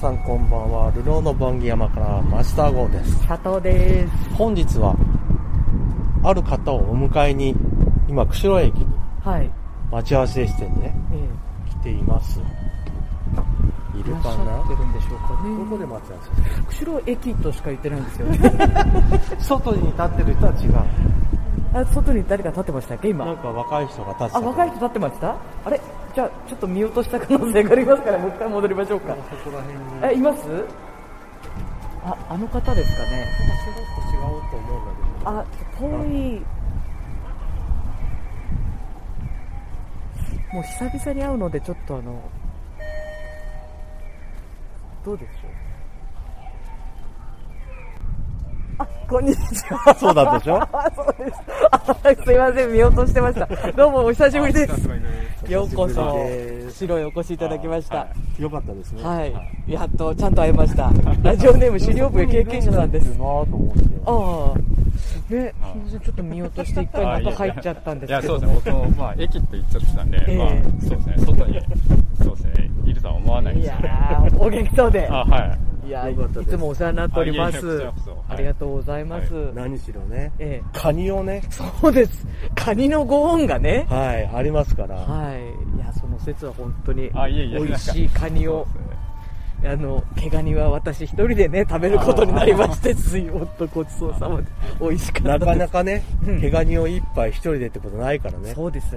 皆さんこんばんは。ルローの番木山からマスター号です。佐藤です。本日はある方をお迎えに今釧路駅にはい、待ち合わせしてねえ来ています。いるかな？ゃってるんでしょうかね。どこで待ち合わせ釧路駅としか言ってないんですよね。外に立ってる人は違うあ外に誰か立ってましたっけ今？なんか若い人が立ってたあ若い人立ってました？あれ？じゃあちょっと見落とした可能性がありますからもう一回戻りましょうか。えいます？ああの方ですかね。あ遠い。もう久々に会うのでちょっとあのどうでしょうあこんにちは。そうなんでしょ？あ そうです。あすいません。見落としてました。どうもお久しぶりです。ようこそ。白へお越しいただきました。よかったですね。はい、やっとちゃんと会えました。ラジオネーム資料部経験者さんです。なと思って。ああ、ね、すみません、ちょっと見落として一回中入っちゃったんですいや、けど。そうですね、僕も、まあ、駅って言っちゃってたんで、ええ。まあ、そうですね、外に、そうですね、いるとは思わないいですね。やー、お元気そうで。あ、はい。いやいつもお世話になっておりますありがとうございます。何しろねええ、カニをねそうです。カニのご恩がね。はいありますからはい。いや、その説は本当に美味しいカニをあの、毛ガニは私一人でね、食べることになりまして、すいほんとごちそうさまで。美味しかったなです。かなかねうん毛ガニを一杯一人でってことないからねそうです。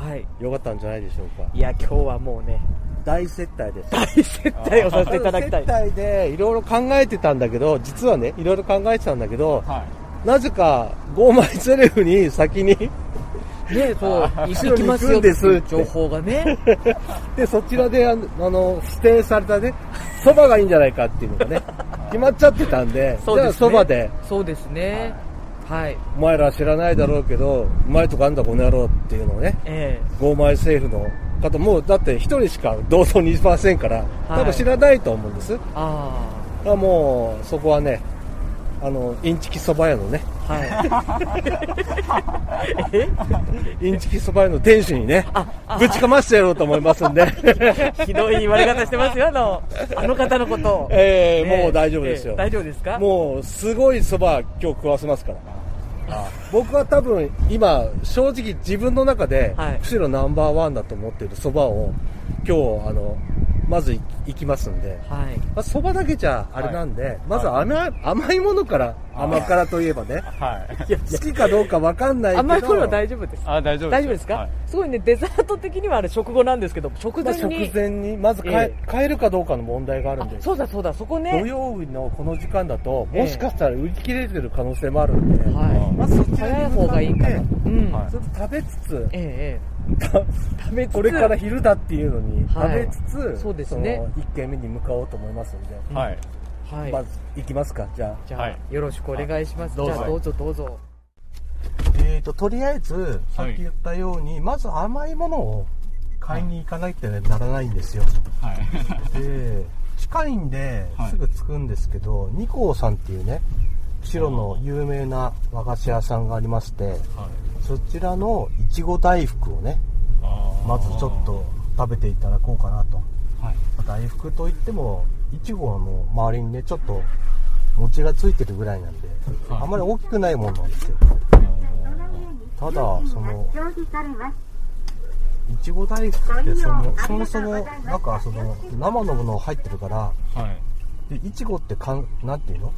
はい。よかったんじゃないでしょうかいや、今日はもうね、大接待です大接待をさせていただきたい。接待でいろいろ考えてたんだけど実はねいろいろ考えてたんだけどはなぜかゴーマイセレフに先にね、そう、あ行きますよっていう情報がね。でそちらであの指定されたねそばがいいんじゃないかっていうのがね決まっちゃってたんでじゃあそばでそうですね。はい。お前ら知らないだろうけどうまいとこあんだこの野郎っていうのをねえゴーマイ政府の方もうだって一人しか同窓にいませんから多分知らないと思うんです、えあ。あもうそこはねあのインチキそば屋のねあ。はい。え インチキそば屋の店主にねぶちかましてやろうと思いますんで。ひどい言われ方してますよ、あの、あの方のこと。を。ええねもう大丈夫ですよ、ええ。大丈夫ですか？もうすごいそば今日食わせますから僕は多分今正直自分の中ではい。釧路ナンバーワンだと思っているそばを今日あのまず行きますんではい。まあそばだけじゃあれなんで、はいまず甘い甘いものから甘辛といえばねはい。いや好きかどうかわかんないけど甘いものは大丈夫です。あ、大丈夫大丈夫ですか、はいすごいね、デザート的にはあれ食後なんですけど、食まあ前に。食前にまず買え,、え買えるかどうかの問題があるあんでそうだそうだ、そこ土ね。曜日のこの時間だとええもしかしたら売り切れてる可能性もあるんで、はい。まずそちら早い方がいいかな。うん。はいちょっと食べつつ、ええええ。食べつつこれから昼だっていうのに食はいべつつ、そうですねの1軒目に向かおうと思いますんで、はい。はい。まず行きますかじゃじゃあ、はいよろしくお願いします。どうぞじゃあ、どうぞどうぞ。あ、えー、ととりあえずさっき言ったように、まず甘いものを買いに行かないってならないんですよ、はい。で近いんではいすぐ着くんですけど、二光さんっていうね釧路の有名な和菓子屋さんがありましてはい。そちらのいちご大福をねまずちょっと食べていただこうかなと。はい。大福といってもいちごの周りにねちょっと餅がついてるぐらいなんで、はい。あまり大きくないものなんですよ。ただそのいちご大福ってそのそもそもなんかその生のもの入ってるからはい。でいちごってかんなんていうの？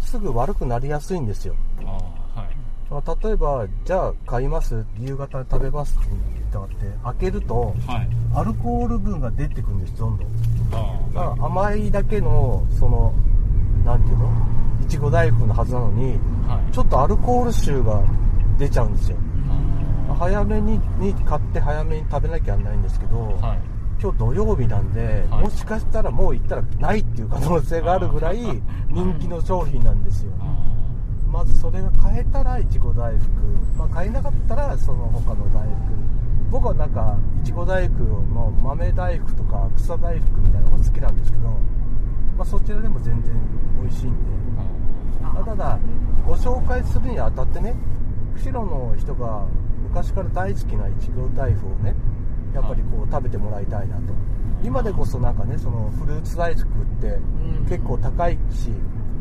すぐ悪くなりやすいんですよ。あ例えばじゃあ買います夕方食べますって言って開けるとはい。アルコール分が出てくるんですどんどん。だから甘いだけのそのなんていうの？いちご大福のはずなのにはい。ちょっとアルコール臭が出ちゃうんですよ。あ早めにに買って早めに食べなきゃいけないんですけど、ーはい。今日土曜日なんで、はい。もしかしたらもう行ったらないっていう可能性があるぐらい人気の商品なんですよ。あ まずそれが買えたらいちご大福、まあ、買えなかったらその他の大福。僕はなんかいちご大福の豆大福とか草大福みたいなのが好きなんですけど、まあ、そちらでも全然美味しいんで。まあただご紹介するにあたってね釧路の人が昔から大好きないちご大福をねやっぱりこう食べてもらいたいなと。今でこそなんかねそのフルーツ大福ってん。結構高いし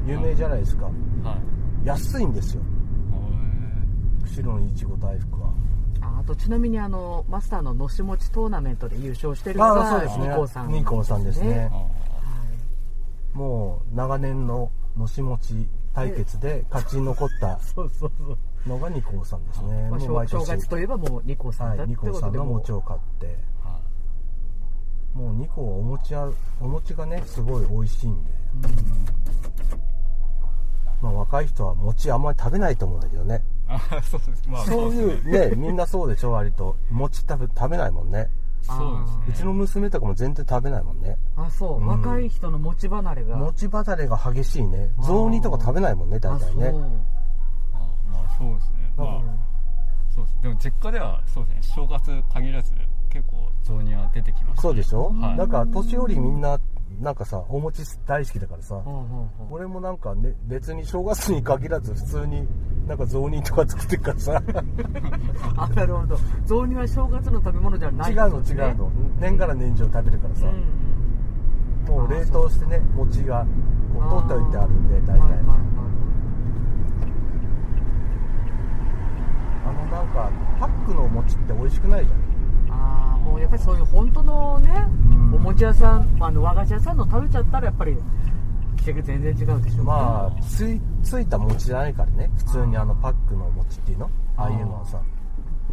有名じゃないですか。はい安いんですよ。へ釧路のいちご大福は。ああとちなみにあのマスターののしもちトーナメントで優勝してるのがあそうですね。ニコさんニコさんですね。ーあもう長年ののしもち対決で勝ち残ったのがニコさんですね。まあ、正もう毎年。正月といえばもうニコさんだはい、ニってことでもコさんの餅を買って。もうニコはお餅はお餅がねすごい美味しいんで、まあ、若い人は餅あんまり食べないと思うんだけどね。い あそうです。まあそういうね。みんなそうでしょ割と。餅食べ食べないもんね。そうですね。うちの娘とかも全然食べないもんね。あそう、うん。若い人の持ち離れが。餅離れが激しいね。雑煮とか食べないもんね大あ体ね。そう。あまあそうですね。まあそうです。でも実家ではそうですね。正月限らず結構雑煮は出てきます、ね、そうでしょ、はい。なんか年寄りみんななんかさお餅大好きだからさ、俺もなんかね別に正月に限らず普通になんか雑煮とか作ってるからさ。あなるほど。雑煮は正月の食べ物じゃない違うの違うの。年がら年中食べるからさ、うんうん。もう冷凍してね餅がこう取っておいてあるんで大体、はいはいはいあのなんかパックのお餅って美味しくないじゃんああもうやっぱりそういう本当のね、うん。お餅屋さんあの和菓子屋さんの食べちゃったらやっぱり全然違うでしょ。まあついついた餅じゃないからね。普通にあのパックの餅っていうの？ああいうのはさ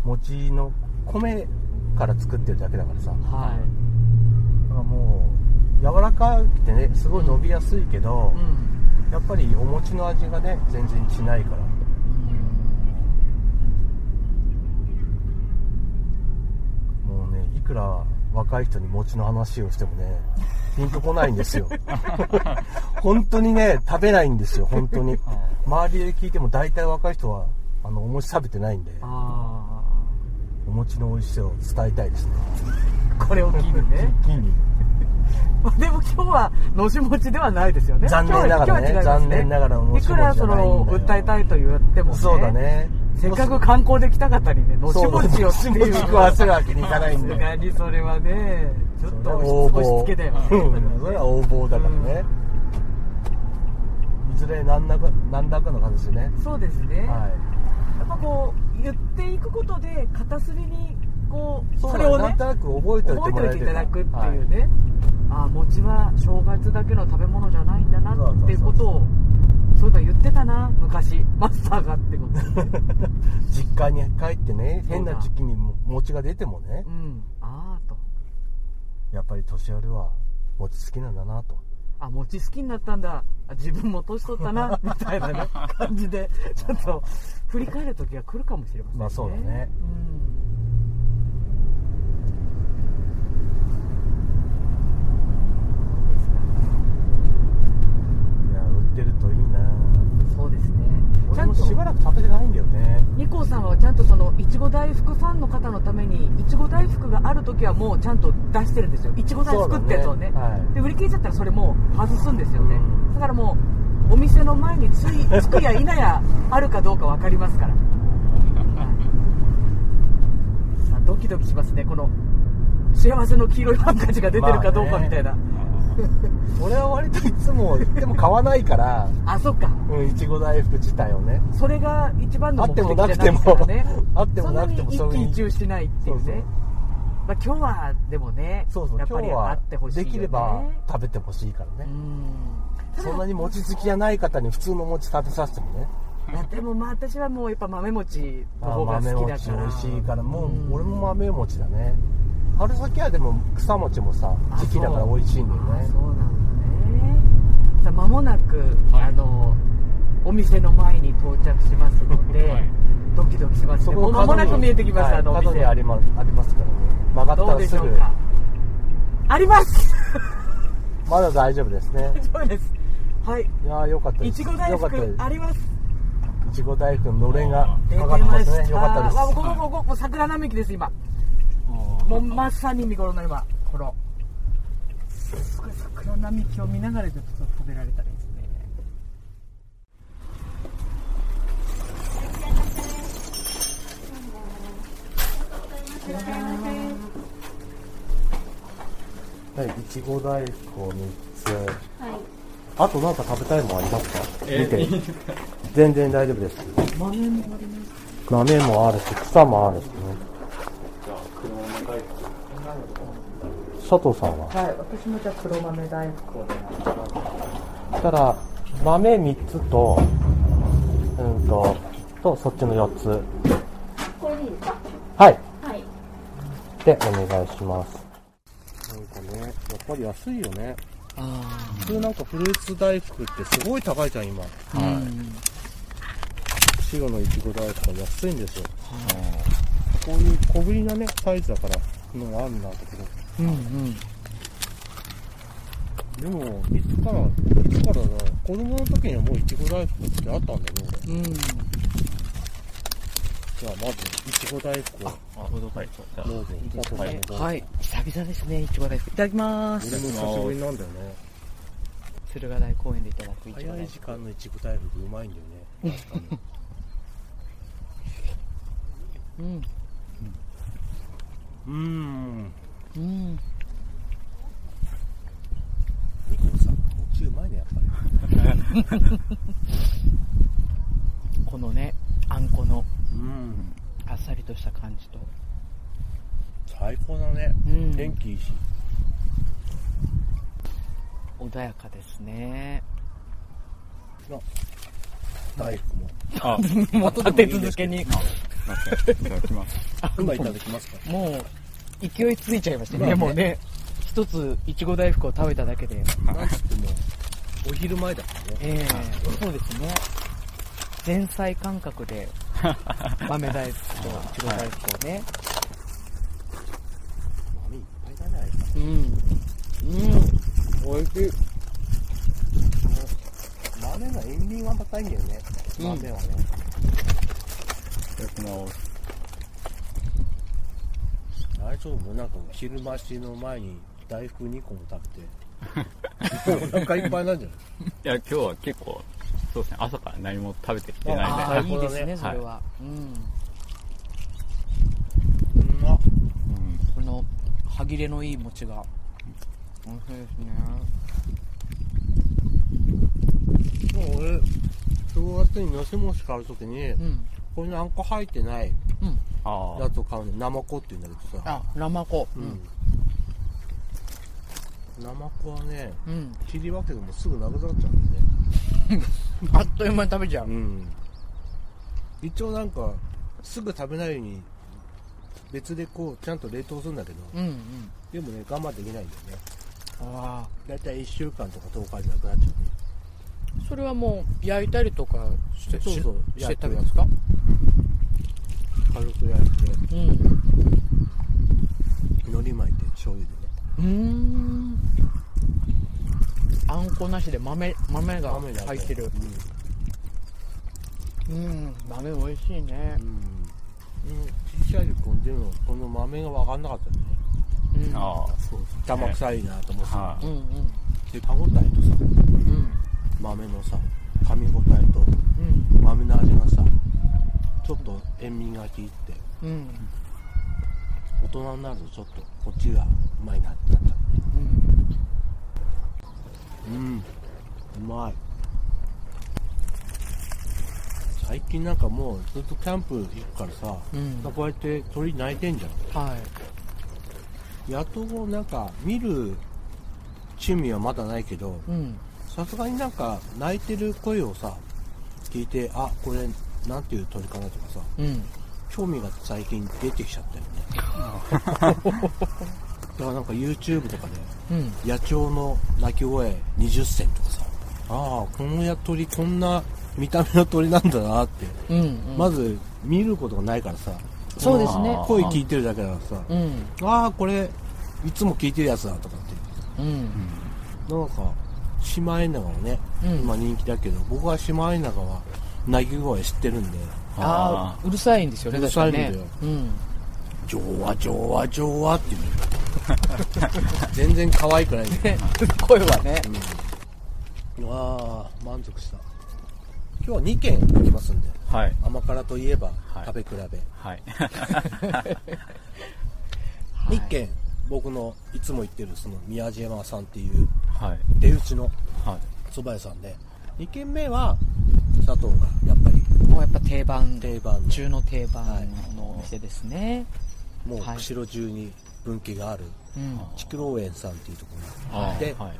餅の米から作ってるだけだからさ。だはい。からもう柔らかくてねすごい伸びやすいけど、うん。やっぱりお餅の味がね全然しないからもうねいくら若い人に餅の話をしてもねピンとこないんですよ。本当にね食べないんですよ本当に。周りで聞いても大体若い人はあのお餅食べてないんであお餅の美味しさを伝えたいですね。あこれを機にね。一気に。まあでも今日はのし餅ではないですよね。残念ながらね。今日は今日は違います残念ながらのし餅いくらその訴えたいと言ってもね。そうだねせっかく観光で来た方にねのし餅をっていう食わせるわけにいかないんさすでがにそれはねちょっと押し付けだよね。うんそれは横暴だからね、いずれ何らか何らかの形でね。そうですね、はやっぱこう言っていくことで片隅にこういそれをねなんとなく覚えておいていただくっていうね、ああ餅は正月だけの食べ物じゃないんだなっていうことをそういえば言ってたな昔。マスターがってこと。実家に帰ってね変な時期にも餅が出てもね。うん。ああと。やっぱり年寄りは餅好きなんだなと。あ餅好きになったんだ。あ自分も年取ったな みたいなね感じで。ちょっと振り返る時が来るかもしれませんね。まあそうだね。いや売ってるといいな。うんそうですね。ちゃんと俺もしばらく食べてないんだよね。ニコさんはちゃんとそのいちご大福ファンの方のためにいちご大福がある時はもうちゃんと出してるんですよ。いちご大福ってやつをね。ね。はい。で売り切れちゃったらそれもう外すんですよね。うん。だからもうお店の前についつくや否やあるかどうか分かりますから、はい。さあドキドキしますね。この幸せの黄色いハンカチが出てるかどうかみたいな、俺は割といつもでも買わないからあそっか。うんいちご大福自体をね。それが一番の目的じゃないですあってもなくても。からねあってもなくてもそんなに一喜一憂しないっていうね。そうそう。まあ、今日はでもねそうそうやっぱりあってほしいよ、ね、できれば食べてほしいからね。うん。そんなに餅好きじゃない方に普通の餅食べさせてもね。でもまあ私はもうやっぱ豆餅のあ方が豆好きだから。餅美味しいからもう、ん。俺も豆餅だね春先はでも草餅もさあ時期だから美味しいんだよね。あそうなんだね。さあ間もなく、はい。あのお店の前に到着しますので、はい。ドキドキしますね。もう間もなく見えてきます、はいあのお店。あり,、ま、ありますからね。曲がったらすしょうか？あります。まだ大丈夫ですね。そうです。はい。いやーよかったです。いちご大よかったです。福あります。いちご大福ののれんがかかってますね。た。よかったです。わここここ桜並木です今もうまさに見頃の今このすごい桜並木を見ながらちょっと食べられたらいいですね。はいいちご大福を3つ。はい。あとなんか食べたいもんありますか？え見て。全然大丈夫です。豆もあります。豆もあるし草もあるしね佐藤さんは？はい私もじゃあ黒豆大福をねそしたら豆3つとうんととそっちの4つ。これでいいですか？はい。はい。でお願いします。なんかねやっぱり安いよね。あ普通なんかフルーツ大福ってすごい高いじゃん今。あうん白のいちご大福は安いんですよ。こういう小ぶりなねサイズだからのがあるんだけどうんうん。でもいつからいつからだ子供の時にはもういちご大福ってあったんだよね俺。うん。じゃあまずいちご大福を。あほどはい。どうぞ佐藤さんもどうぞはい。久々ですねいちご大福。いただきます。俺も久しぶりなんだよね。駿河台公園でいただくいちご早い時間のいちご大福うまいんだよね。確かに。うん。うーんうん。ニコさんおちうまいねやっぱりこのねあんこのうん。あっさりとした感じと。最高だね、うん。天気いいし。穏やかですね。大福も。あ もう立て続けに。いただきます。今いただきますか。もう勢いついちゃいましたね。まあね。もうね一ついちご大福を食べただけで。なんつってもお昼前だからね。ええ。そうですね。前菜感覚で 豆大福といちご大福をね、豆いっぱいだねあいつうん。うん。おいしい。豆が塩味が高いんだよね。うん。豆はね、いただきます大丈夫？なんか昼増しの前に大福2個も食べて。お腹いっぱいなんじゃない？いや今日は結構そうですね。朝から何も食べてきてないんで。ああいいですねそれは、うん。うまっうん。この歯切れのいい餅が。美味しいですね。もう俺正月にのせ餅買うときに、うん。ここにあんこ入ってない。うんあやつを買うね。生子って言うんだけどさ。あ生子うん、生子はねうん。切り分けてもすぐなくなっちゃうんだよね。あっという間に食べちゃう。うん。一応なんかすぐ食べないように別でこうちゃんと冷凍するんだけど、うんうん。でもね我慢できないんだよね。あだいたい1週間とか10日でなくなっちゃうね。あそれはもう焼いたりとかしてそうそう。しして焼いて食べるんですか？軽く焼いてうん。海苔巻いて醤油でね。うーん。あんこなしで豆豆が入ってる。うん。豆美味しいね。うん、うん、小さい子でもこの豆が分かんなかったよね。うん。ああそうですね。玉臭いなと思ってた、はうんうん。で歯応えとさうん。豆のさ噛み応えとうん。豆の味がさちょっと塩味が効いて。うん。大人になるとちょっとこっちがうまいなってなったね。うん。うまい。最近なんかもうずっとキャンプ行くからさ、うん。こうやって鳥鳴いてんじゃん。はい。やっとなんか見る趣味はまだないけどうん。さすがになんか鳴いてる声をさ聞いてあこれなんていう鳥かなとかさうん。興味が最近出てきちゃったよね。だからなんか YouTube とかでうん。野鳥の鳴き声20選とかさああこのや鳥こんな見た目の鳥なんだなって、うんうん。まず見ることがないからさそうですね。声聞いてるだけだからさ、うん。ああこれいつも聞いてるやつだとかって。うん。なんかシマエナガはね、うん。今人気だけど僕はシマエナガは鳴き声知ってるんで。ああうるさいんですよねうるさいんだよ。うん。ジョワジョワジョワって言う 全然可愛くないんだよ、声はね。うん、ああ満足した。今日は2軒行きますんで。はい。甘辛といえばはい。食べ比べ、はい。1軒僕のいつも行ってるその宮島さんっていうはい。出打ちのはい。蕎麦屋さんで。2軒目は佐藤がやっぱり。もうやっぱ定番定番の。中の定番のお店ですね、もうはい。釧路中に分家があるうん。竹楼園さんっていうところあではい。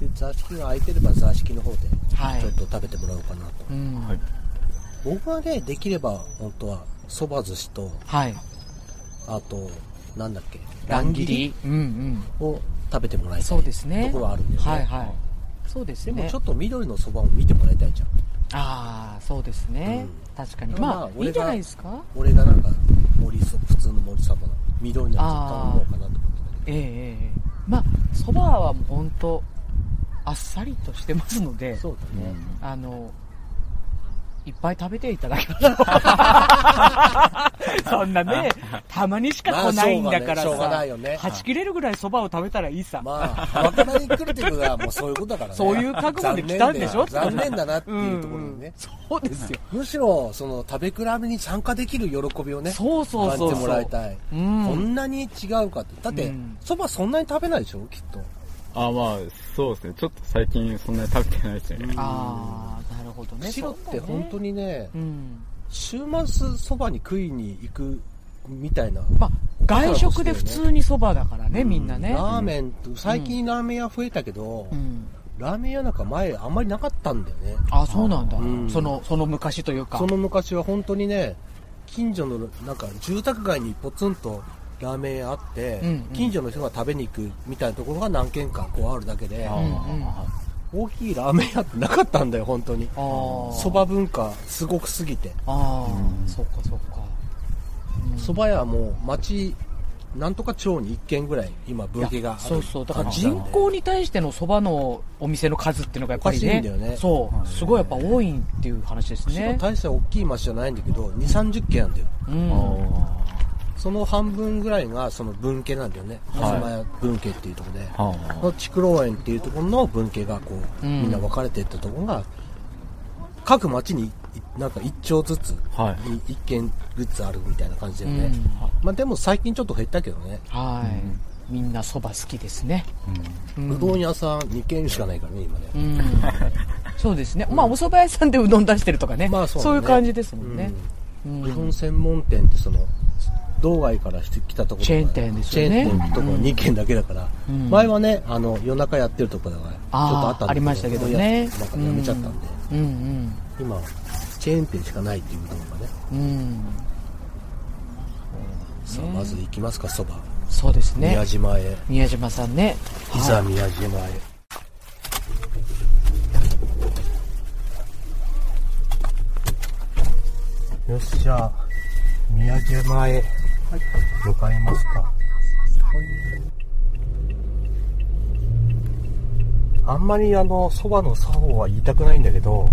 で座敷が空いてれば座敷の方ではい。ちょっと食べてもらおうかなと、うん。はい。僕はねできれば本当はそば寿司とはい。あとなんだっけ乱切り？うんうん。を食べてもらいたいそうですね。ところはあるんだよね。はいはい。そうですね。でもちょっと緑のそばを見てもらいたいじゃんああそうですね、確かに。まあ、まあいいんじゃないですか？俺がなんか森そ普通の森そばの緑のやつを頼もうかなと思ってたけど。ええええええ。まあそばはもう本当あっさりとしてますのでそうだね、あのいっぱい食べていただきます。そんなねたまにしか来ないんだからさ、まあしょうがないよね。はち切れるぐらいそばを食べたらいいさ、まあ浜からに来るってことはもうそういうことだからね。そういう覚悟で来たんでしょ残念だ残念だなっていうところにね、そうですよ、むしろその食べ比べに参加できる喜びをねそうそうそう感じてもらいたい、うん。こんなに違うかって。だってうん。そば、そんなに食べないでしょきっと。あまあそうですね。ちょっと最近そんなに食べてないですね、ああほどね。釧路って本当ににねうん。週末そばに食いに行くみたいな。まあ外食で普通にそばだからね、みんなね。ラーメンと最近ラーメン屋増えたけど、うん。ラーメン屋なんか前あんまりなかったんだよね。あそうなんだ、うん。そのその昔というか。その昔は本当にね近所のなんか住宅街にポツンとラーメン屋あって、近所の人が食べに行くみたいなところが何軒かこうあるだけで、大きいラーメン屋ってなかったんだよ本当に。そば文化すごくすぎて。ああ、うんそっかそっか。そば屋も町なんとか町に1軒ぐらい今分家があるそうそう。だから人口に対してのそばのお店の数っていうのがやっぱりおかしいねんだよね。そう。すごいやっぱ多いっていう話です釧ね路大した大きい町じゃないんだけど2 3 0軒あるんだよ。うんその半分ぐらいがその分家なんだよね。はい。東屋分家っていうところで、の竹楼園っていうところの分家がこう、うん。みんな分かれていったところが各町にいなんか一丁ずつ、あはい。い一軒ずつあるみたいな感じだよね、うん。まあでも最近ちょっと減ったけどね、はい、みんなそば好きですね。うん。ううどん屋さん2軒しかないからね今ね、うん。そうですね。まあお蕎麦屋さんでうどん出してるとかね,、まあそうだねいう感じですもんね、うん。うん。うどん専門店ってその道外からしてきたところがチェーン店ですよね。チェーン店ところ2軒だけだから、うん。前はねあの夜中やってるところがちょっとあったんだありましたけどね。なんかやめちゃったんで、うんうん。今はチェーン店しかないっていうところがねうん。さあまず行きますかそば、そうですね。宮島へ。宮島さんね。いざ宮島へ、よっしゃ。宮島へ向かいますか、あんまりあのそばの作法は言いたくないんだけど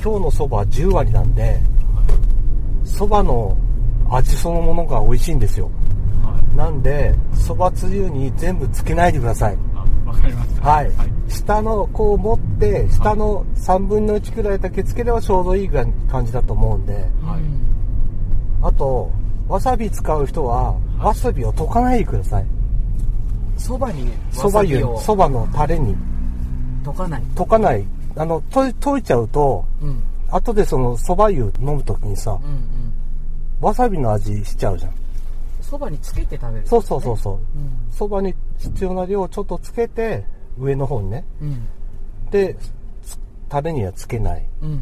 今日のそばは10割なんでそばの味そのものが美味しいんですよ。なんでそばつゆに全部つけないでください。あわかりました。はい、下のこう持って下の3分の1くらいだけつければちょうどいい感じだと思うんで。はい。あとわさび使う人はわさびを溶かないでください。そばにそば湯そばのタレに。溶かない。溶かない。あの溶い溶いちゃうとうん。後でそのそば湯飲む時にさうんうん。わさびの味しちゃうじゃん。そばにつけて食べる。そうそうそうそう。うばに必要な量をちょっとつけて上の方にね。うん。でつタレにはつけない。うんうん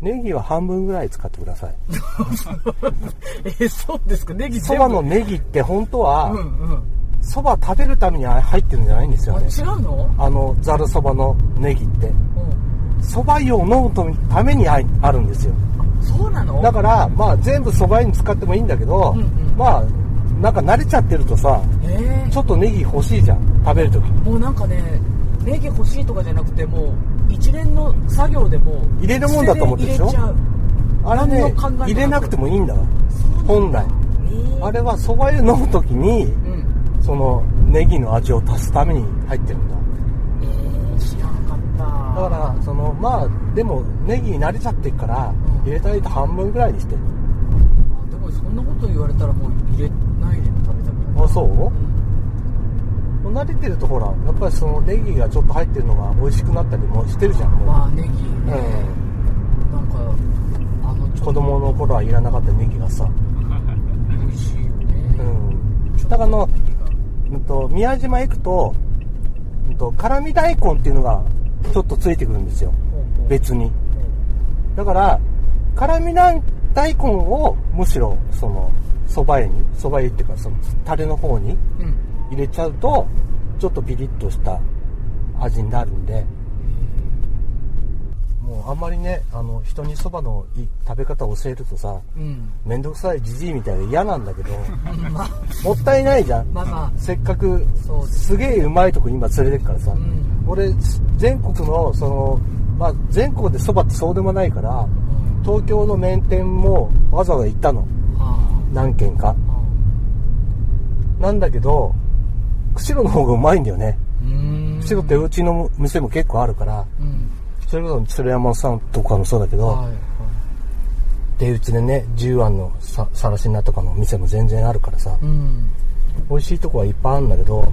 ネギは半分ぐらい使ってください。う んえそうですか？ネギそばのネギって本当はそば食べるために入ってるんじゃないんですよね。あ違うの？あのざるそばのネギって。うん。そば湯を飲むためにああるんですよ。そうなの？だからまあ全部そば湯に使ってもいいんだけど、うんうん。まあなんか慣れちゃってるとさえちょっとネギ欲しいじゃん。食べるときー、もうなんかねネギ欲しいとかじゃなくてもう一連の作業でもう入れるもんだと思ってるでしょ？あれね入れなくてもいいんだわ。本来。えー。あれはそば湯飲むときにうん。そのネギの味を足すために入ってるんだ。えー、知らなかった。だからそのまあでもネギに慣れちゃってるからうん。入れたいと半分ぐらいにして。あでもそんなこと言われたらもう入れないでねあそう？慣れてるとほらやっぱりそのネギがちょっと入ってるのが美味しくなったりもしてるじゃん。もう、まあネギね、うん。なんかあの子供の頃はいらなかったネギがさ、美味しいよね、うん、だからあの、うんと、宮島行くと、うんと、辛味大根っていうのがちょっとついてくるんですよ。別に。だから辛味大根をむしろその蕎麦湯に蕎麦湯っていうかそのタレの方にうん入れちゃうとちょっとピリッとした味になるんで。もうあんまりねあの人にそばのい食べ方を教えるとさうん。面倒くさいじじいみたいで嫌なんだけど もったいないじゃん。まあませっかくす。すげえうまいとこ今連れてくからさ、あうん。俺全国のそのまあ全国でそばってそうでもないからうん。東京の名店もわざわざ行ったの。あ。何軒か。ああ。なんだけど釧路の方がうまいんだよね。釧路ってうちの店も結構あるからうん。それこそ鶴山さんとかもそうだけど、はいはい。でうちでね十安のささらしなとかの店も全然あるからさうん。美味しいとこはいっぱいあるんだけど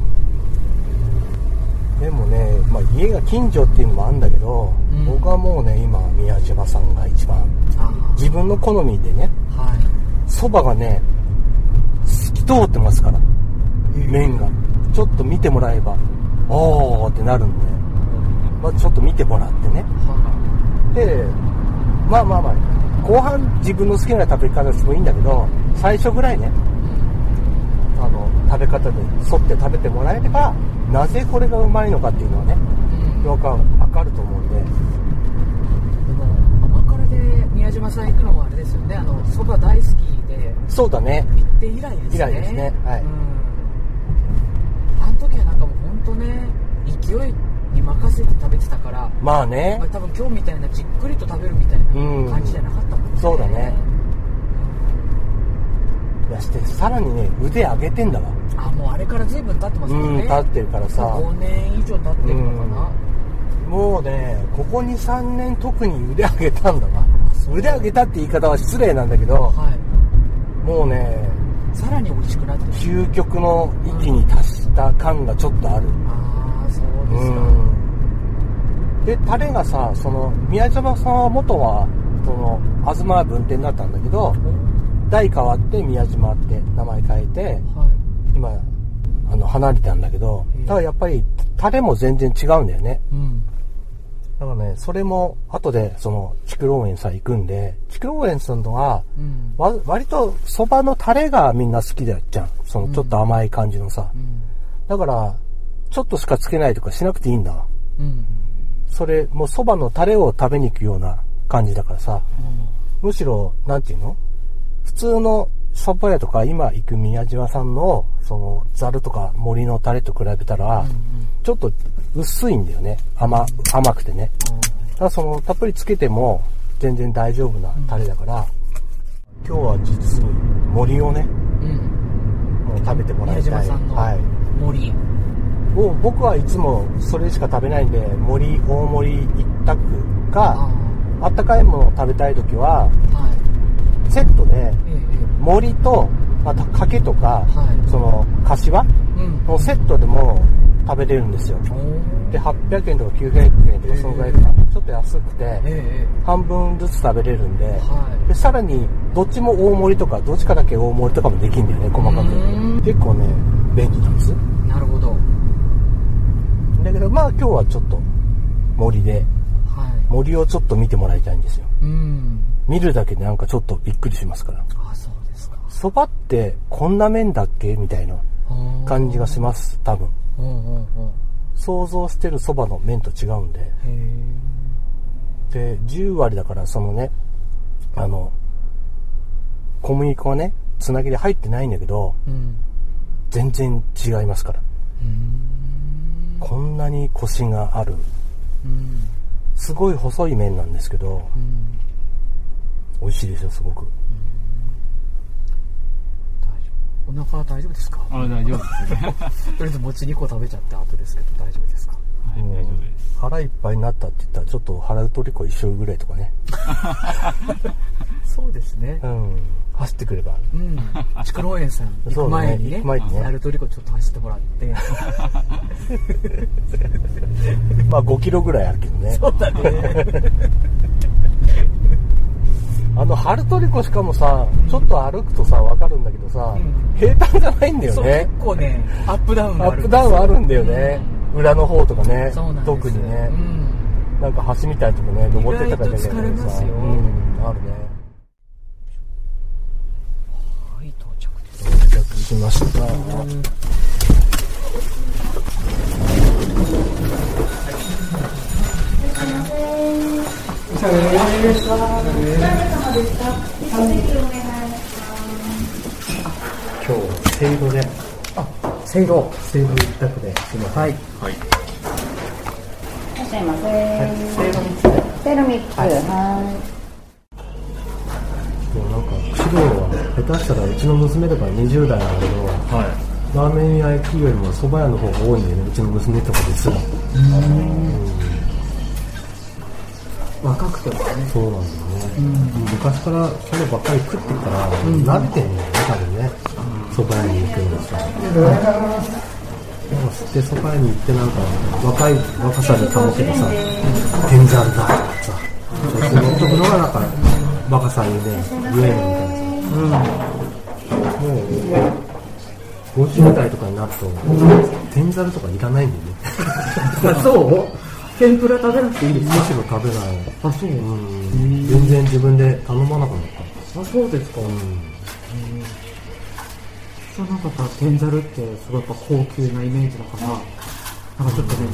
でもね、まあ、家が近所っていうのもあるんだけど、うん。僕はもうね今宮島さんが一番あ自分の好みでねあはい。そばがね透き通ってますから麺がちょっと見てもらえばおーってなるんで、まあ、ちょっと見てもらってね。はでまあまあまあ後半自分の好きな食べ方してもいいんだけど最初ぐらいねあの食べ方で沿って食べてもらえればなぜこれがうまいのかっていうのはねよくわかると思うんで。でも甘辛で宮島さん行くのもあれですよね。あのそば大好きで。そうだね。行って以来ですね。以来ですね。はい。うん、んね勢いに任せて食べてたから、まあね。まあ、多分今日みたいなじっくりと食べるみたいな感じじゃなかったもんね、そうだね。いやしてさらにね腕上げてんだわ。あもうあれから随分経ってますもね。うんん立ってるからさ。5年以上経ってるのかな、もうねここ23年特に腕上げたんだわ。腕上げたって言い方は失礼なんだけどはい。もうねさらに美味しくなってる。究極の域に達した感がちょっとある。ああそうですか、うん。でタレがさその宮島さんは元はその東分店だったんだけど代変わって宮島って名前変えてはい。今あの離れたんだけどうん。ただやっぱりタレも全然違うんだよね。うん。だからねそれも後でその竹老園さん行くんで竹老園さんのはうん。わ割とそばのタレがみんな好きだよじゃんそのちょっと甘い感じのさ、うんだからちょっとしかつけないとかしなくていいんだ。わうん。それもうそばのタレを食べに行くような感じだからさ。むしろなんていうの？普通のそば屋とか今行く宮島さんのそのざるとか森のタレと比べたら、ちょっと薄いんだよね。甘甘くてね。だからそのたっぷりつけても全然大丈夫なタレだから、今日は実に森をねうん。もう食べてもら宮いたい。島さんの。はい森、もう僕はいつもそれしか食べないんで森大盛り一択あかあったかいものを食べたい時はあはい。セットで森とあとかけとか、はい。その柏えうん。のセットでも食べれるんですよ。で800円とか900円とかそのぐらいかな、ちょっと安くてええ半分ずつ食べれるんで,、でさらにどっちも大盛りとかどっちかだけ大盛りとかもできるんだよね細かく。結構ね便利なんです。いなるほど。だけどまあ今日はちょっと森ではい。森をちょっと見てもらいたいんですよ。うん。見るだけでなんかちょっとびっくりしますから。あそうですか。そばってこんな麺だっけみたいな感じがします多分うんうんうん。想像してるそばの麺と違うんで。で10割だからそのねあの小麦粉はねつなぎで入ってないんだけどうん全然違いますから。うんこんなにコシがある。うん。すごい細い麺なんですけどうん。美味しいですよすごく大丈夫お腹は大丈夫ですか？あ大丈夫です。ね とりあえず餅2個食べちゃって後ですけど大丈夫ですか？はいうん。大丈夫です。腹いっぱいになったって言ったらちょっと腹うとりこ一緒ぐらいとかね。そうですね。ねうん。走ってくれば。うん。筑郎園さん 行く前にねね前にね。リコちょっと走ってもらって。まあ5キロぐらいあるけどね。そうだねあのハルトリコしかもさちょっと歩くとさ分かるんだけどさ、うん。平坦じゃないんだよそうね結構ねアップダウンがアップダウンあるんだよね、裏の方とかね特にね、うん。なんか橋みたいなとこね登ってたから意外と疲れますよ。うんあるね。はい到着です。到着しました今日せいろで。せい。ろせい。ろ一択で。すい。ませんはいはいいらっしゃいませ。せいろ3つで。セロミックス。はもうなんか釧路は下手したらうちの娘とか20代なんだけどはいラーメン屋行くよりも蕎麦屋の方が多いんだよねうちの娘とかで。すら若くてもね。そうなんだよね、昔からそればっかり食ってから、慣れてんだよね多分ね。蕎麦屋に行くのにさ、なんか吸って蕎麦屋に行ってなんか若い若さに保ててさ天ざるだとかさそして乗っとくのがなんか若さにね言えるみたいなさもう50代とかになると天ざるとかいらないんだよねあそう天ぷら食べなくていいですむしろ食べない。あそう。うん。全然自分で頼まなくなっあそうですか。た、うん。そうなんかさ天ざるってすごいやっぱ高級なイメージだからなんかちょっとね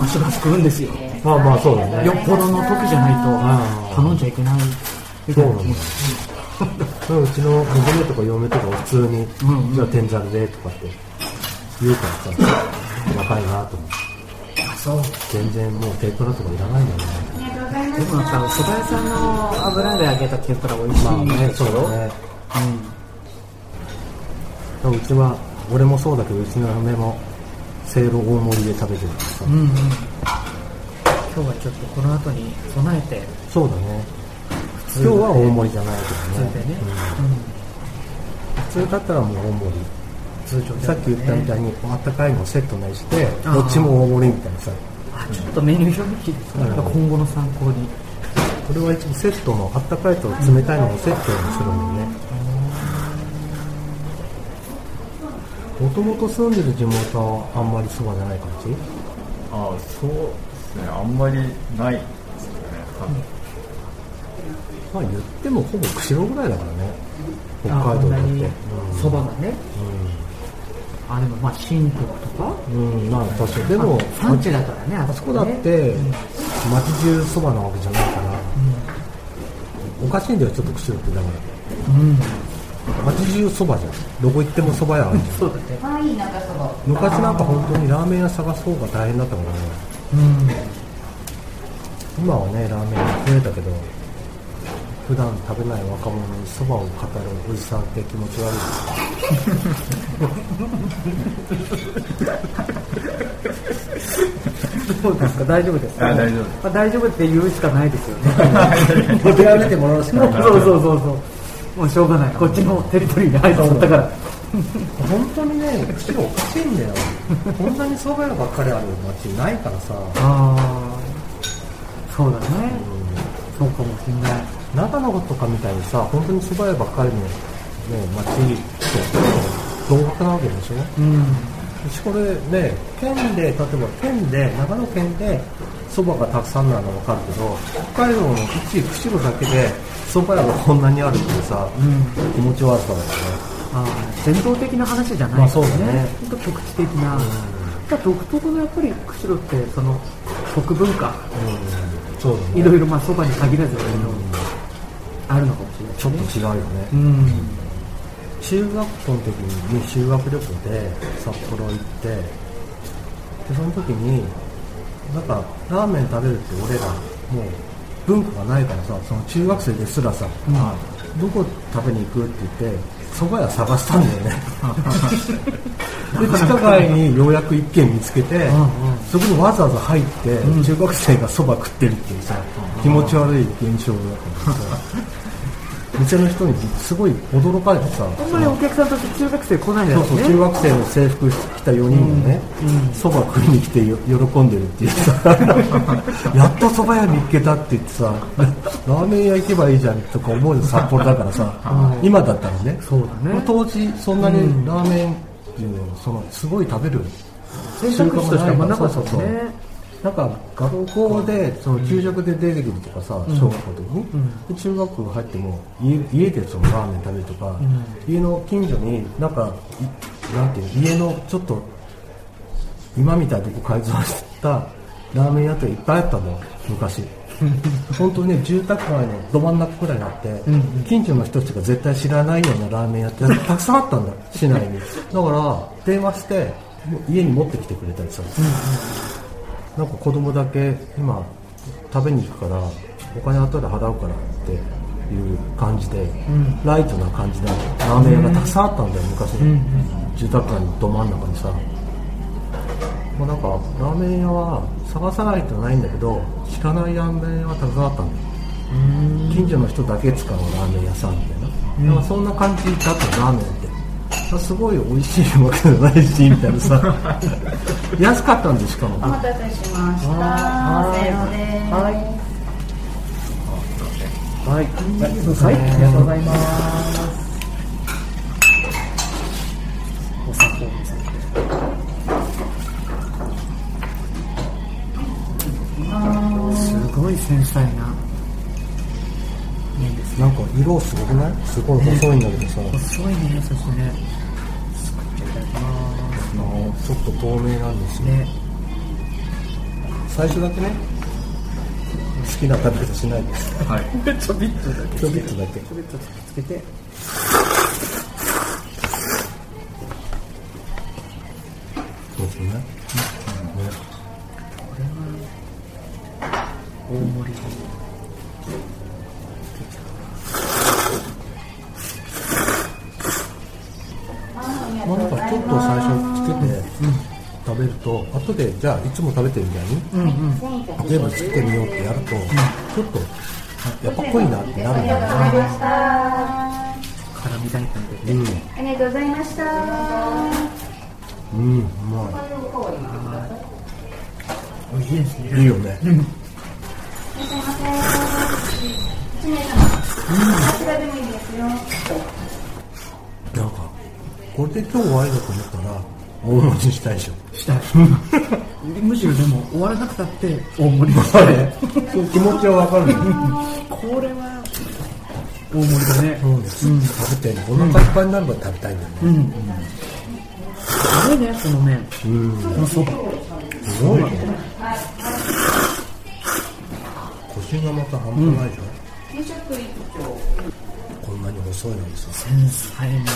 足がすくうんですよ。まあまあそうだね。よっぽどの時じゃないあと頼んじゃいけないみたいな気持ち。うちの娘とか嫁とか普通に、じゃあ天ざるでとかって言うからさ若いなと思って。あそう。全然もう天ぷらとかいらないんだよね。でもなんかお蕎麦屋さんの油で揚げた天ぷら美味し。いまあねそうだねうちは俺もそうだけどうちの嫁もせいろ大盛りで食べてるからさ、うんうん。うん今日はちょっとこの後に備えて。そうだね。今日は大盛りじゃないけどね。普通でね、普通だったらもう大盛り通常でさっき言ったみたいにあったかいのをセットにしてどっちも大盛りみたいなさ。あちょっとメニュー表見ていいですか、うん今後の参考に。これは一応セットのあったかいと冷たいのをセットにするんでね。もともと住んでる地元はあんまりそばじゃない感じ？あそうですね。あんまりないですよねまあ言ってもほぼ釧路ぐらいだからね。北あ海道だって。そばがねあでもまあ新国とか？うん、うん、まあ確かに。でも産地だからねああそこだって町中そばなわけじゃないから、おかしいんだよちょっと釧路ってだからうん。町中そばじゃん。どこ行ってもそば屋あるじゃん。そうだね。あ、いい中そば。昔なんか本当にラーメン屋探す方が大変だったからね。うん。今はねラーメン屋増えたけど普段食べない若者にそばを語るおじさんって気持ち悪い。そうですか？大丈夫ですか？あ大丈夫。ですまあ、大丈夫って言うしかないですよね。もう手めてもらうしかない。そうそうそうそう。もうしょうがない。こっちのテリトリーに入っちゃったから。本当にね釧路おかしいんだよ。こんなにそば屋ばっかりある街ないからさ、ああそうだね。そうかもしんない長野とかみたいにさ本当にそば屋ばっかりの、ね、街と同格なわけでしょ？うん。これね県で例えば県で長野県でそばがたくさんなのは分かるけど北海道の一釧路だけでそば屋がこんなにあるってさ、うん。気持ち悪さだよね。ああ伝統的な話じゃないまあそうだね。ほんと局地的な、まあ独特のやっぱり釧路ってその食文化うん。そうだねいろいろまあそばに限らずだけど、あるのかもしれないちょっと違うよね、うん。中学校の時に修学旅行で札幌行ってでその時になんかラーメン食べるって俺らもう文化がないからさその中学生ですらさ、あどこ食べに行くって言って蕎麦屋探したんだよね。で地下街にようやく一軒見つけて、んうん。そこにわざわざ入って、中学生が蕎麦食ってるっていうさ気持ち悪い現象だったんですよ店の人にすごい驚かれてさほんまにお客さんとして中学生来ないんだそうよね。そう中学生の制服着た4人がねそば、食いに来てよ喜んでるって言ってさ。やっとそば屋見つけたって言ってさラーメン屋行けばいいじゃんとか思うよ札幌だからさ。今だったらね。そうだね。当時そんなにラーメンっていうのそのすごい食べる選択肢としてはなかったもんね。そうそうそうなんか学校でその給食で出てくるとかさ、小学校の時に、で中学校入っても家家でそのラーメン食べるとか、家の近所になんかいなんていうの家のちょっと今みたいなとこ改造したラーメン屋っていっぱいあったの昔。本当にね住宅街のど真ん中くらいにあって、近所の人たちが絶対知らないようなラーメン屋って たくさんあったんだ市内に。だから電話して家に持ってきてくれたりさ、なんか子供だけ今食べに行くからお金後で払うからっていう感じで、ライトな感じのラーメン屋がたくさんあったんだよ昔、住宅街のど真ん中にさ。もうなんかラーメン屋は探さないとないんだけど知らないラーメン屋がたくさんあったんだよ。近所の人だけ使うラーメン屋さんみたいな、なん。かそんな感じだったラーメンってすごい美味しいわけじゃないしみたいなさ。安かったんでしか？もお待たせしました。はせーのです。はい。はい、はい、ありがとうござい。ます。お砂糖ですごい。繊細なね。なんか色すごくない？すごい細いんだけどさ、細いね、そしいただきます。あのちょっと透明なんですよ、ね、最初だけね好きな食べ方しないではい ちょびっとだけ。ちょびっとだけちょびっとつけて。じゃあいつも食べてるみたいに、うんうん。例えばつけてみようってやると、うんちょっとやっぱ濃いなってなるんだよね辛み大根で。うん。ありがとうございました。うん。うまい美味しいですね。いいよね、いらっしゃいませ。一名様。こちらでもいいですよ。なん。かこれで今日終わりだと思ったら大文字したいでしょしたい。むしろでも終わらなくたって。大盛りで。すあれそう気持ちはわかる。これは。大盛りだね。そうです、食べてお腹いっぱいになるまで食べたいんだよね。うん。すごいね、この麺。うん、このそば。すごいね。腰がまた半端ないでしょ、こんなに細いのにさ。繊細な。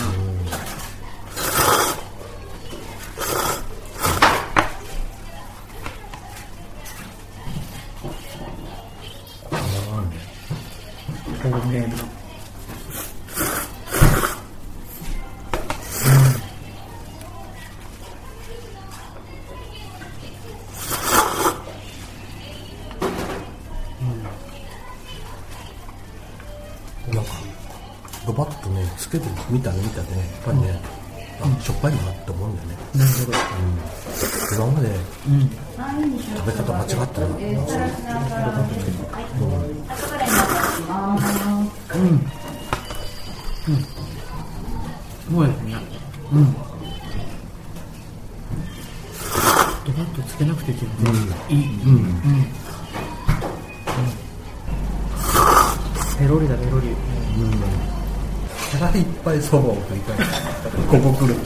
つけてみたら見たでねやっぱりね、あしょっぱいなって思うんだよね、なるほど。うん、今までうん。食べ方間違ってるなっからになってます。うん。うん。いそばを食いここ来る。と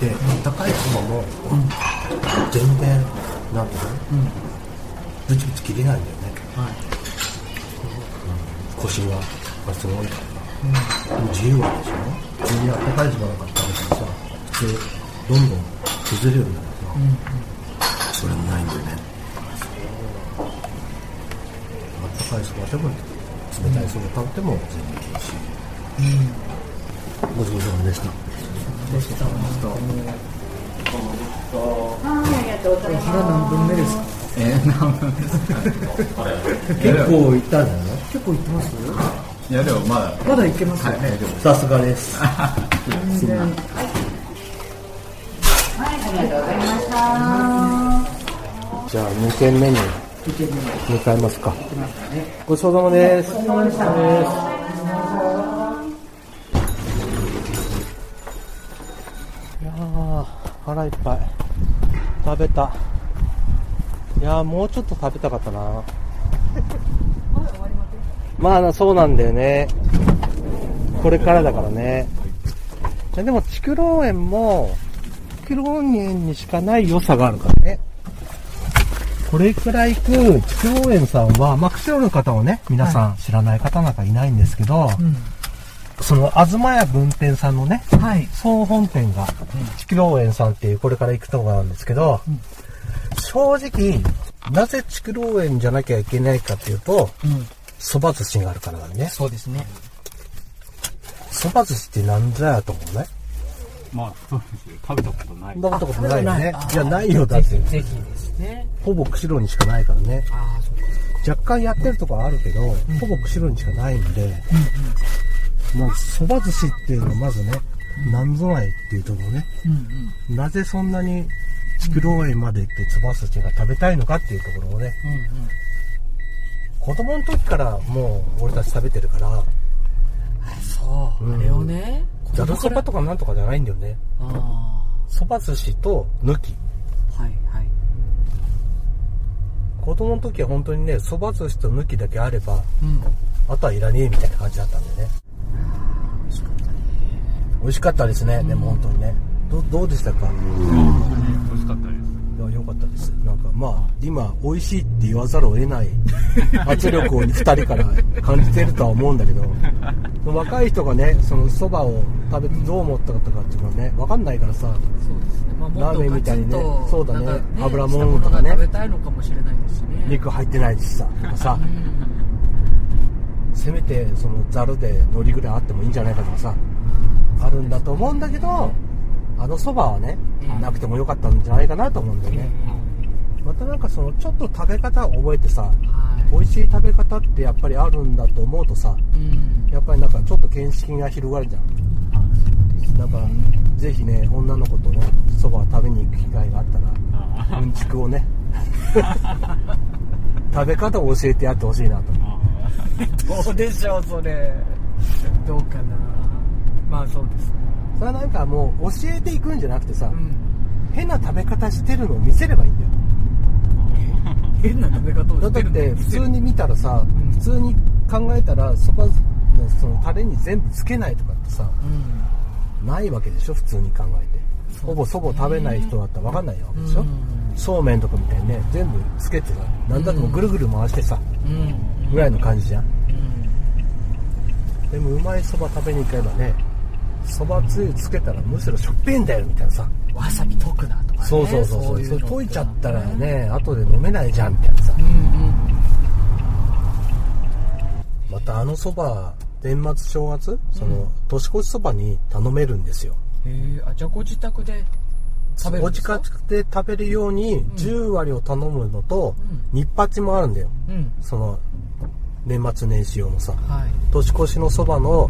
で高いそばも、全然なんていうん。ブチブチ切れないんだよね。はい。腰ががすごいから、自由はでしょ？自由は高いそばなんか食べたらさ普通どんどん崩れるんだけどさ、それもないんだよねかいそばでも冷たいそば食べても全然いいし、ごちそうさまでした。でした。はい、ありがとうございます。腹何分目ですかえー、何分ですかね結構いったん。じゃない結構行ってますいやでもまだまだ行けますよ。ね、はいさすがです。全然はい、ありがとうございました。じゃあ2軒目に向かいますか。来ましたねごちそうさまです。お疲れ様でしたいや腹いっぱい食べた。いやーもうちょっと食べたかったな。まあそうなんだよね。これからだからね。でも筑郎園も筑郎園にしかない良さがあるからね。これくらい行く筑郎園さんは、まあ、釧路の方はね、皆さん知らない方なんかいないんですけど、その、東屋分店さんのね、うんはい。総本店が、筑郎園さんっていうこれから行くとこなんですけど、うん。正直、なぜ筑郎園じゃなきゃいけないかっていうと、うん。蕎麦寿司があるからなんね。そうですね。蕎麦寿司って何ぞやと思うね。まあそうですよ食べたことない。そんなことないよね。あ。い。や、ないよ、だって。ぜひぜひですね。ほぼ釧路にしかないからね。ああそっか。若干やってるとこはあるけど、ほぼ釧路にしかないんで、まあ、蕎麦寿司っていうのはまずね、何ぞないっていうところね。うんうん。なぜそんなに筑郎園まで行ってつば寿司が食べたいのかっていうところをね、うんうん。子供の時からもう俺たち食べてるから、あそう、うんあれをねざるそばとかかなんとかじゃないんだよね。あ蕎麦寿司と抜き。あはいはい子供の時は本当にね、蕎麦寿司と抜きだけあれば、うんあとはいらねえみたいな感じだったんでね。美味しかったですね、でも本当にね。どどうでしたか？美味しかったですいや、良かったです。なんか、まあ、今、美味しいって言わざるを得ない 圧力を二人から感じてるとは思うんだけど、若い人がね、その蕎麦を食べてどう思ったかとかっていうのはね、わかんないからさ、そうですね、ラーとメンみたいにねそうだねなんか油もんとかねが食べたいのかもしれないですしね。肉入ってないしさ、とかさ。う、ん。せめてそのザルで海苔ぐらいあってもいいんじゃないかとかさ、あるんだと思うんだけど、あの蕎麦はね、なくてもよかったんじゃないかなと思うんだよね。またなんかその、ちょっと食べ方を覚えてさ、はい。美味しい食べ方ってやっぱりあるんだと思うとさうん。やっぱりなんかちょっと見識が広がるじゃん。だからぜひね女の子とねそば食べに行く機会があったらうんちくをね 食べ方を教えてやってほしいなと。どうでしょうそれ。どうかな。まあそうですねそれはなんかもう教えていくんじゃなくてさ、うん。変な食べ方してるのを見せればいいんだよ。変な食べ方をだしてるって普通に見たらさ、うん。普通に考えたらそばのそのタレに全部つけないとかってさうん。ないわけでしょ？普通に考えて。ほぼそば食べない人だったら分かんないわけでしょ、うん。そうめんとかみたいにね全部つけてさなんだってもうぐるぐる回してさ、うん。ぐらいの感じじゃん。でもうまいそば食べに行けばねそばつゆつけたらむしろしょっぺんだよみたいなさ、わさび溶くなとかね。そうそうそうそう。れ溶いちゃったらね後で飲めないじゃんみたいなさ。うんうん。またあのそば年末正月その、年越しそばに頼めるんですよ。へえあじゃあご自宅で食べるんですか？宅で食べるように10割を頼むのと、う日八もあるんだよ。うん。その年末年始用のさはい。年越しのそばの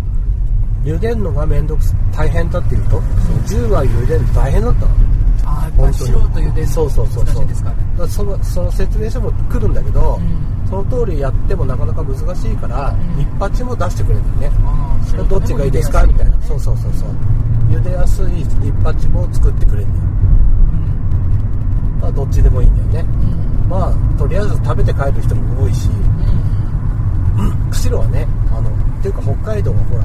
茹でるのがめんどくさ大変だっていうとその10割茹でるの大変だったの。あやっぱり素人茹でるのそうそうそうそう。ねだそのその説明書も来るんだけど、うん。その通りやってもなかなか難しいから、ん。日八も出してくれるんだよね。ああどっちがいいですか？みたいな。そうそうそうそう。茹でやすい日八も作ってくれるんだよ。だからどっちでもいいんだよね。うん。まあとりあえず食べて帰る人も多いし。うん。釧路はねあのっていうか北海道はほら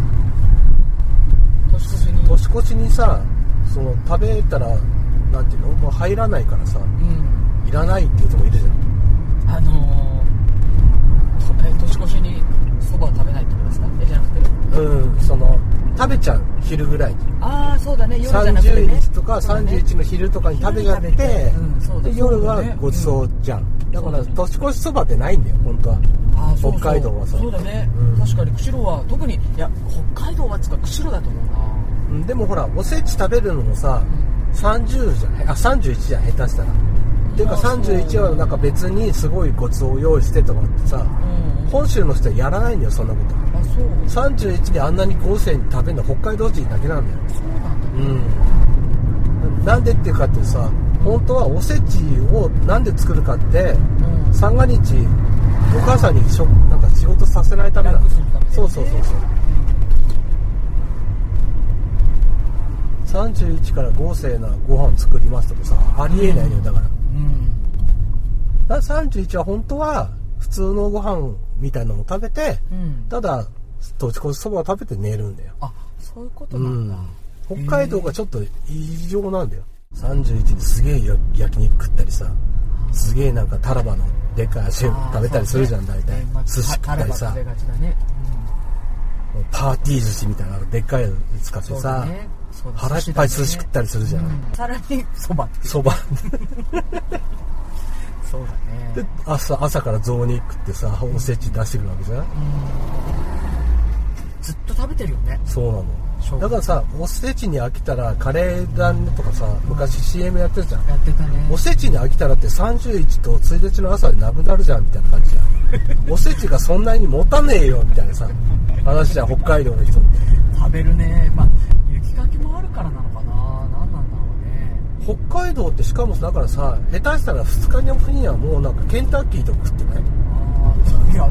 年越しにさその食べたらなんていうのもう入らないからさうん。いらないっていう人もいるじゃん。あのー、とえ年越しにそばを食べないってことですか？えじゃなくて？うんその食べちゃう昼ぐらいに。ああそうだね。夜じゃなくてね。30日とかね。31の昼とかに食べちゃって昼に食べてうんで夜はごちそうじゃん。だから年越しそばってないんだよ本当は。あーそう北海道はさ。そうだね、うん。確かに釧路は特にいや北海道はつか釧路だと思うな。うんでもほらおせち食べるのもさ30じゃんあ31じゃん下手したら。っていうか31はなんか別にすごいコツを用意してとかってさうん。本州の人はやらないんだよそんなこと。あそう。31にあんなに豪勢に食べるのは北海道人だけなんだよ。そうなんだうん。なんでっていうかってさ本当はおせちをなんで作るかってうん。三が日お母さんにしょなんか仕事させないためなの楽するためそうそうそうそう31から豪勢なご飯作りますとかさありえないよだから。うん。だから31は本当は普通のご飯みたいなのも食べてうん。ただ年越しそばを食べて寝るんだよ。あそういうことうなんだ、ん。北海道がちょっと異常なんだよ。31にすげえ焼肉食ったりさすげえなんかタラバのでっかい足を食べたりするじゃん大体。寿司食ったりさ。パーティー寿司みたいなのでっかいの使ってさ、だねそうだ腹いっぱい寿司食ったりするじゃん、うん。さらにそばそば。そうだでね朝朝から雑煮食ってさおせち出してくるわけじゃん。ずっと食べてるよね。そうなの。だからさおせちに飽きたらカレーだねとかさ昔 CM やってるじゃん。やってたね。おせちに飽きたらって31と1日の朝でなくなるじゃんみたいな感じじゃん。おせちがそんなに持たねえよみたいなさ話じゃん北海道の人って。食べるね。まあ雪かきもあるからなのかな。何なんだろうね。北海道ってしかもだからさ下手したら2日の日にはもうなんかケンタッキーとか食ってない？ああいや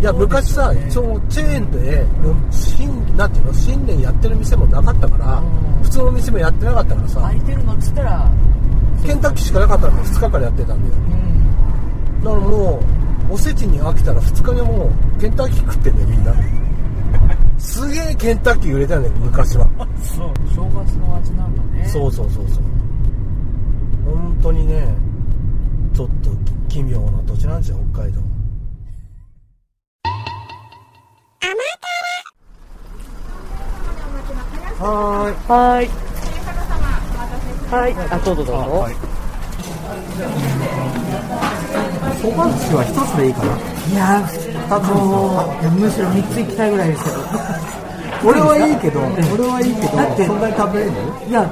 いや昔さね。そのチェーンで新なんていうの？新年やってる店もなかったからうん。普通の店もやってなかったからさ空いてるのっつったらケンタッキーしかなかったんで2日からやってたんだよ。うん。だからもうおせちに飽きたら2日にもうケンタッキー食ってんだよみんなすげえケンタッキー売れたんだよ昔は。そう。正月の味なんだね。そうそうそうそう。本当にねちょっと奇妙な土地なんですよ北海道。はーい。はい。はい。あどうぞどうぞ、はい。そば寿司は一つでいいかな。いやーもうむしろ3つ行きたいぐらいですけど俺はいいけど俺はいいけど。だってそんなに食べれるいやい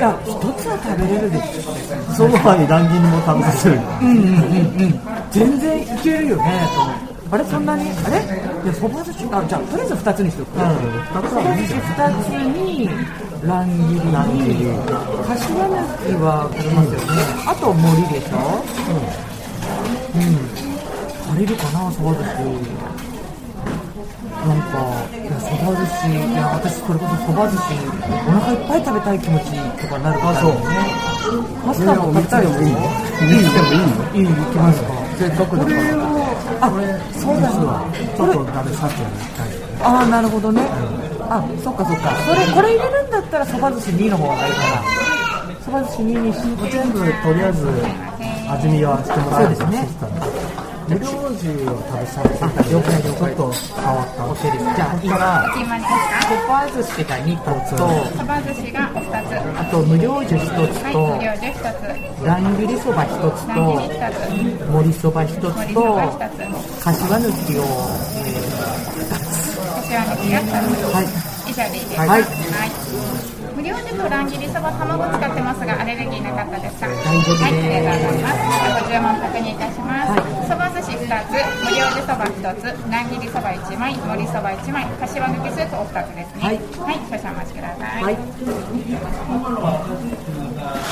や一つは食べれるでしょ。そばに乱切りも食べさせる。うんうんうんうん。全然いけるよねあれそんなに？あれ？いやそば寿司あじゃあとりあえず2つにしとく。うん。そば寿司2つに乱切り。に柏抜きはありますよね。あと森でしょ。うん、足りるかな、沢寿司。なんか、いや、そば寿司、いや、私、これこそそば寿司、お腹いっぱい食べたい気持ちとかなるから、ね、パスタも食べたいもいいのいいのいい行きますか。せっかくだから。あ、そうなん。ちょっと食べさせてもらいたい。あなるほどね。あ、そっかそっか。それ、これ入れるんだったら、そば寿司2の方がいいかな。そば寿司2にし全部、とりあえず、味見はしてもらえるそうですね。無料重を食べさせあ了解了解ちょっと変わった OK ですじゃあ今お決まりですかそば寿司が2個とそば寿司が2つあと無料寿司1つつはいと無料で1つ乱切りそば1つと盛りそば1つとば1つ柏抜きを、柏抜きが2つはい以上でいいですかはい無料でと乱切りそば卵使ってますがアレルギーなかったですか大丈夫ですはいありがとうございますご注文確認いたしますはいそば寿司2つ無料でそば1つ乱切りそば1枚盛りそば1枚柏抜きスープお2つですねはいはい少々お待ちくださいはい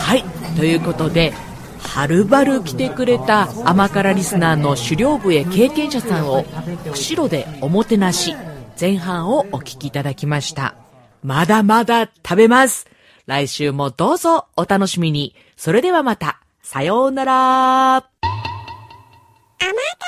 はい。ということで、はるばる来てくれた甘辛リスナーの狩猟部へ経験者さんを釧路でおもてなし、前半をお聞きいただきました。まだまだ食べます。来週もどうぞお楽しみに。それではまた。さようなら。あなた